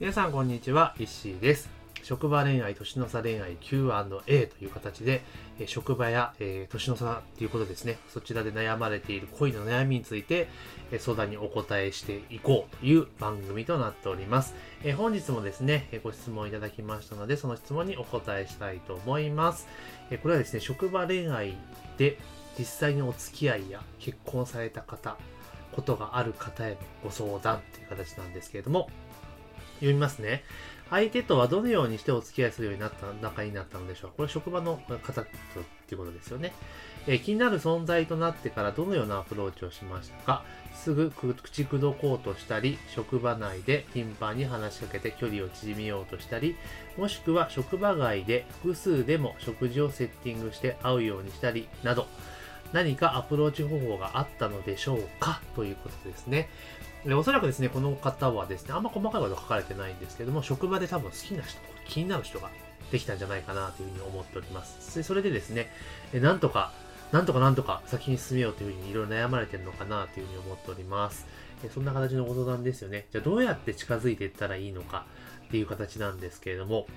皆さんこんにちは、石井です。職場恋愛、年の差恋愛 Q&A という形で、職場や、えー年の差ということですね、そちらで悩まれている恋の悩みについて、え相談にお答えしていこうという番組となっております。え本日もですね、えご質問いただきましたので、その質問にお答えしたいと思います。えこれはですね、職場恋愛で実際にお付き合いや結婚された方、ことがある方へのご相談という形なんですけれども、読みますね。相手とはどのようにしてお付き合いするようになった、仲になったのでしょう。これ職場の方とっていうことですよね。え気になる存在となってからどのようなアプローチをしましたかすぐ口口説こうとしたり、職場内で頻繁に話しかけて距離を縮めようとしたり、もしくは職場外で複数でも食事をセッティングして会うようにしたり、など、何かアプローチ方法があったのでしょうか？ということですね。でおそらくですね、この方はですね、あんま細かいこと書かれてないんですけども、職場で多分好きな人、気になる人ができたんじゃないかなというふうに思っております。でそれでですね、えなんとか、なんとかなんとか先に進めようというふうにいろいろ悩まれてるのかなというふうに思っております。えそんな形のご相談ですよね。じゃあどうやって近づいていったらいいのかっていう形なんですけれども、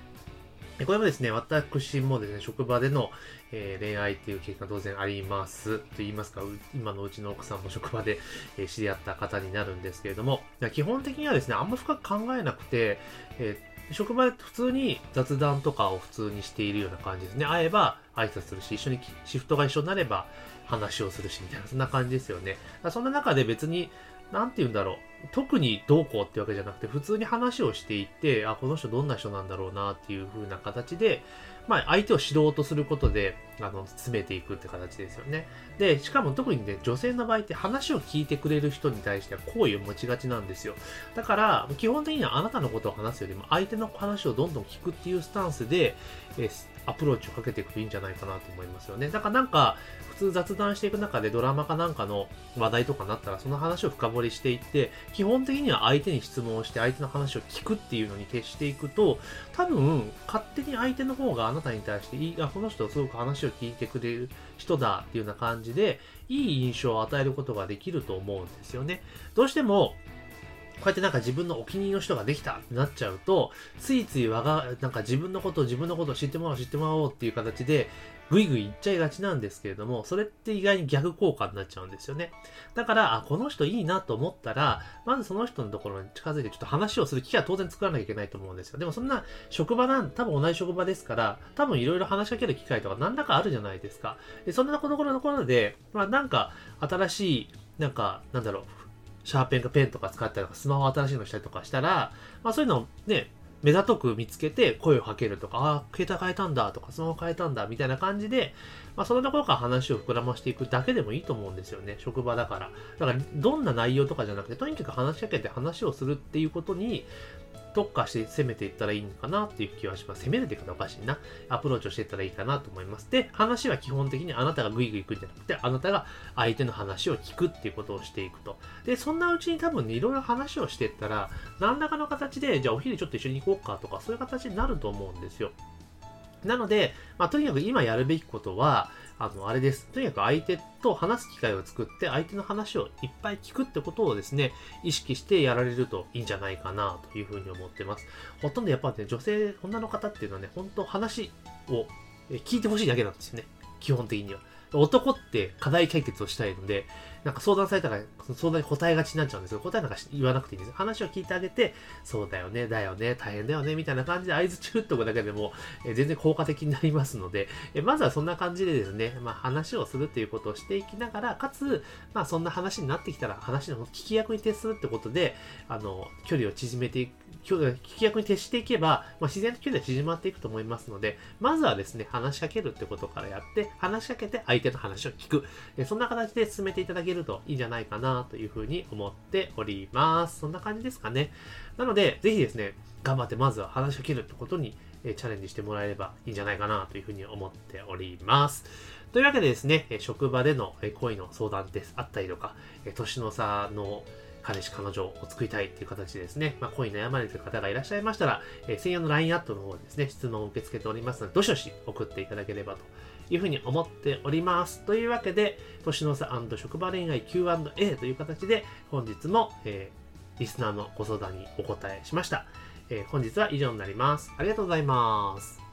これもですね、私もですね、職場での、えー恋愛っていう経験が当然あります。と言いますか、今のうちの奥さんも 職場で、えー知り合った方になるんですけれども、基本的にはですね、あんま深く考えなくて、えー職場で普通に雑談とかを普通にしているような感じですね。会えば挨拶するし、一緒にシフトが一緒になれば話をするし、みたいな、そんな感じですよね。そんな中で別に、なんて言うんだろう。特にどうこうってわけじゃなくて、普通に話をしていって、あ、この人どんな人なんだろうなっていう風な形で、まあ、相手を知ろうとすることで、あの、詰めていくって形ですよね。で、しかも特にね、女性の場合って話を聞いてくれる人に対しては好意を持ちがちなんですよ。だから、基本的にはあなたのことを話すよりも、相手の話をどんどん聞くっていうスタンスで、えアプローチをかけていくといいんじゃないかなと思いますよね。だからなんか、普通雑談していく中でドラマかなんかの話題とかなったら、その話を深掘りしていって、基本的には相手に質問をして相手の話を聞くっていうのに徹していくと、多分、勝手に相手の方があなたに対して、いい、あ、この人すごく話を聞いてくれる人だっていうような感じで、いい印象を与えることができると思うんですよね。どうしても、こうやってなんか自分のお気に入りの人ができたってなっちゃうと、ついつい我が、なんか自分のことを自分のことを知ってもらおう知ってもらおうっていう形で、ぐいぐい言っちゃいがちなんですけれども、それって意外に逆効果になっちゃうんですよね。だから、あ、この人いいなと思ったら、まずその人のところに近づいてちょっと話をする機会は当然作らなきゃいけないと思うんですよ。でもそんな職場なん、多分同じ職場ですから、多分いろいろ話しかける機会とか何らかあるじゃないですか。でそんなところのところで、まあなんか新しい、なんか、なんだろう、シャーペンかペンとか使ったりとか、スマホ新しいのしたりとかしたら、まあそういうのをね、目ざとく見つけて声をかけるとか、ああ、携帯変えたんだとか、スマホ変えたんだみたいな感じで、まあそのところから話を膨らましていくだけでもいいと思うんですよね、職場だから。だから、どんな内容とかじゃなくて、とにかく話しかけて話をするっていうことに、特化して攻めていったらいいのかなっていう気はします。攻めるっていうかおかしいな。アプローチをしていったらいいかなと思います。で、話は基本的にあなたがグイグイ行くんじゃなくて、あなたが相手の話を聞くっていうことをしていくと。で、そんなうちに多分ね、いろいろ話をしていったら、何らかの形で、じゃあお昼ちょっと一緒に行こうかとか、そういう形になると思うんですよ。なので、まあ、とにかく今やるべきことは、あの、あれです。とにかく相手と話す機会を作って、相手の話をいっぱい聞くってことをですね、意識してやられるといいんじゃないかなというふうに思ってます。ほとんどやっぱね、女性、女の方っていうのはね、本当話を聞いてほしいだけなんですよね。基本的には。男って課題解決をしたいので、なんか相談されたら、相談に答えがちになっちゃうんですよ。答えなんか言わなくていいんです。話を聞いてあげて、そうだよね、だよね、大変だよね、みたいな感じで合図中っとくだけでも、えー全然効果的になりますので、えーまずはそんな感じでですね、まあ話をするっていうことをしていきながら、かつ、まあそんな話になってきたら、話の聞き役に徹するってことで、あの、距離を縮めていく、聞き役に徹していけば、まあ、自然と距離は縮まっていくと思いますので、まずはですね、話しかけるってことからやって、話しかけて相相手の話を聞く。えそんな形で進めていただけるといいんじゃないかなというふうに思っております。そんな感じですかね。なので、ぜひですね、頑張ってまずは話しかけるってことに、えチャレンジしてもらえればいいんじゃないかなというふうに思っております。というわけでですね、職場での恋の相談ですあったりとか、年の差の彼氏、彼女を作りたいっていう形でですね、まあ、恋に悩まれている方がいらっしゃいましたら、え専用の LINE アットの方でですね、質問を受け付けておりますので、どしどし送っていただければというふうに思っております。というわけで、年の差職場恋愛 Q&A という形で、本日も、えーリスナーのご相談にお答えしました。えー本日は以上になります。ありがとうございます。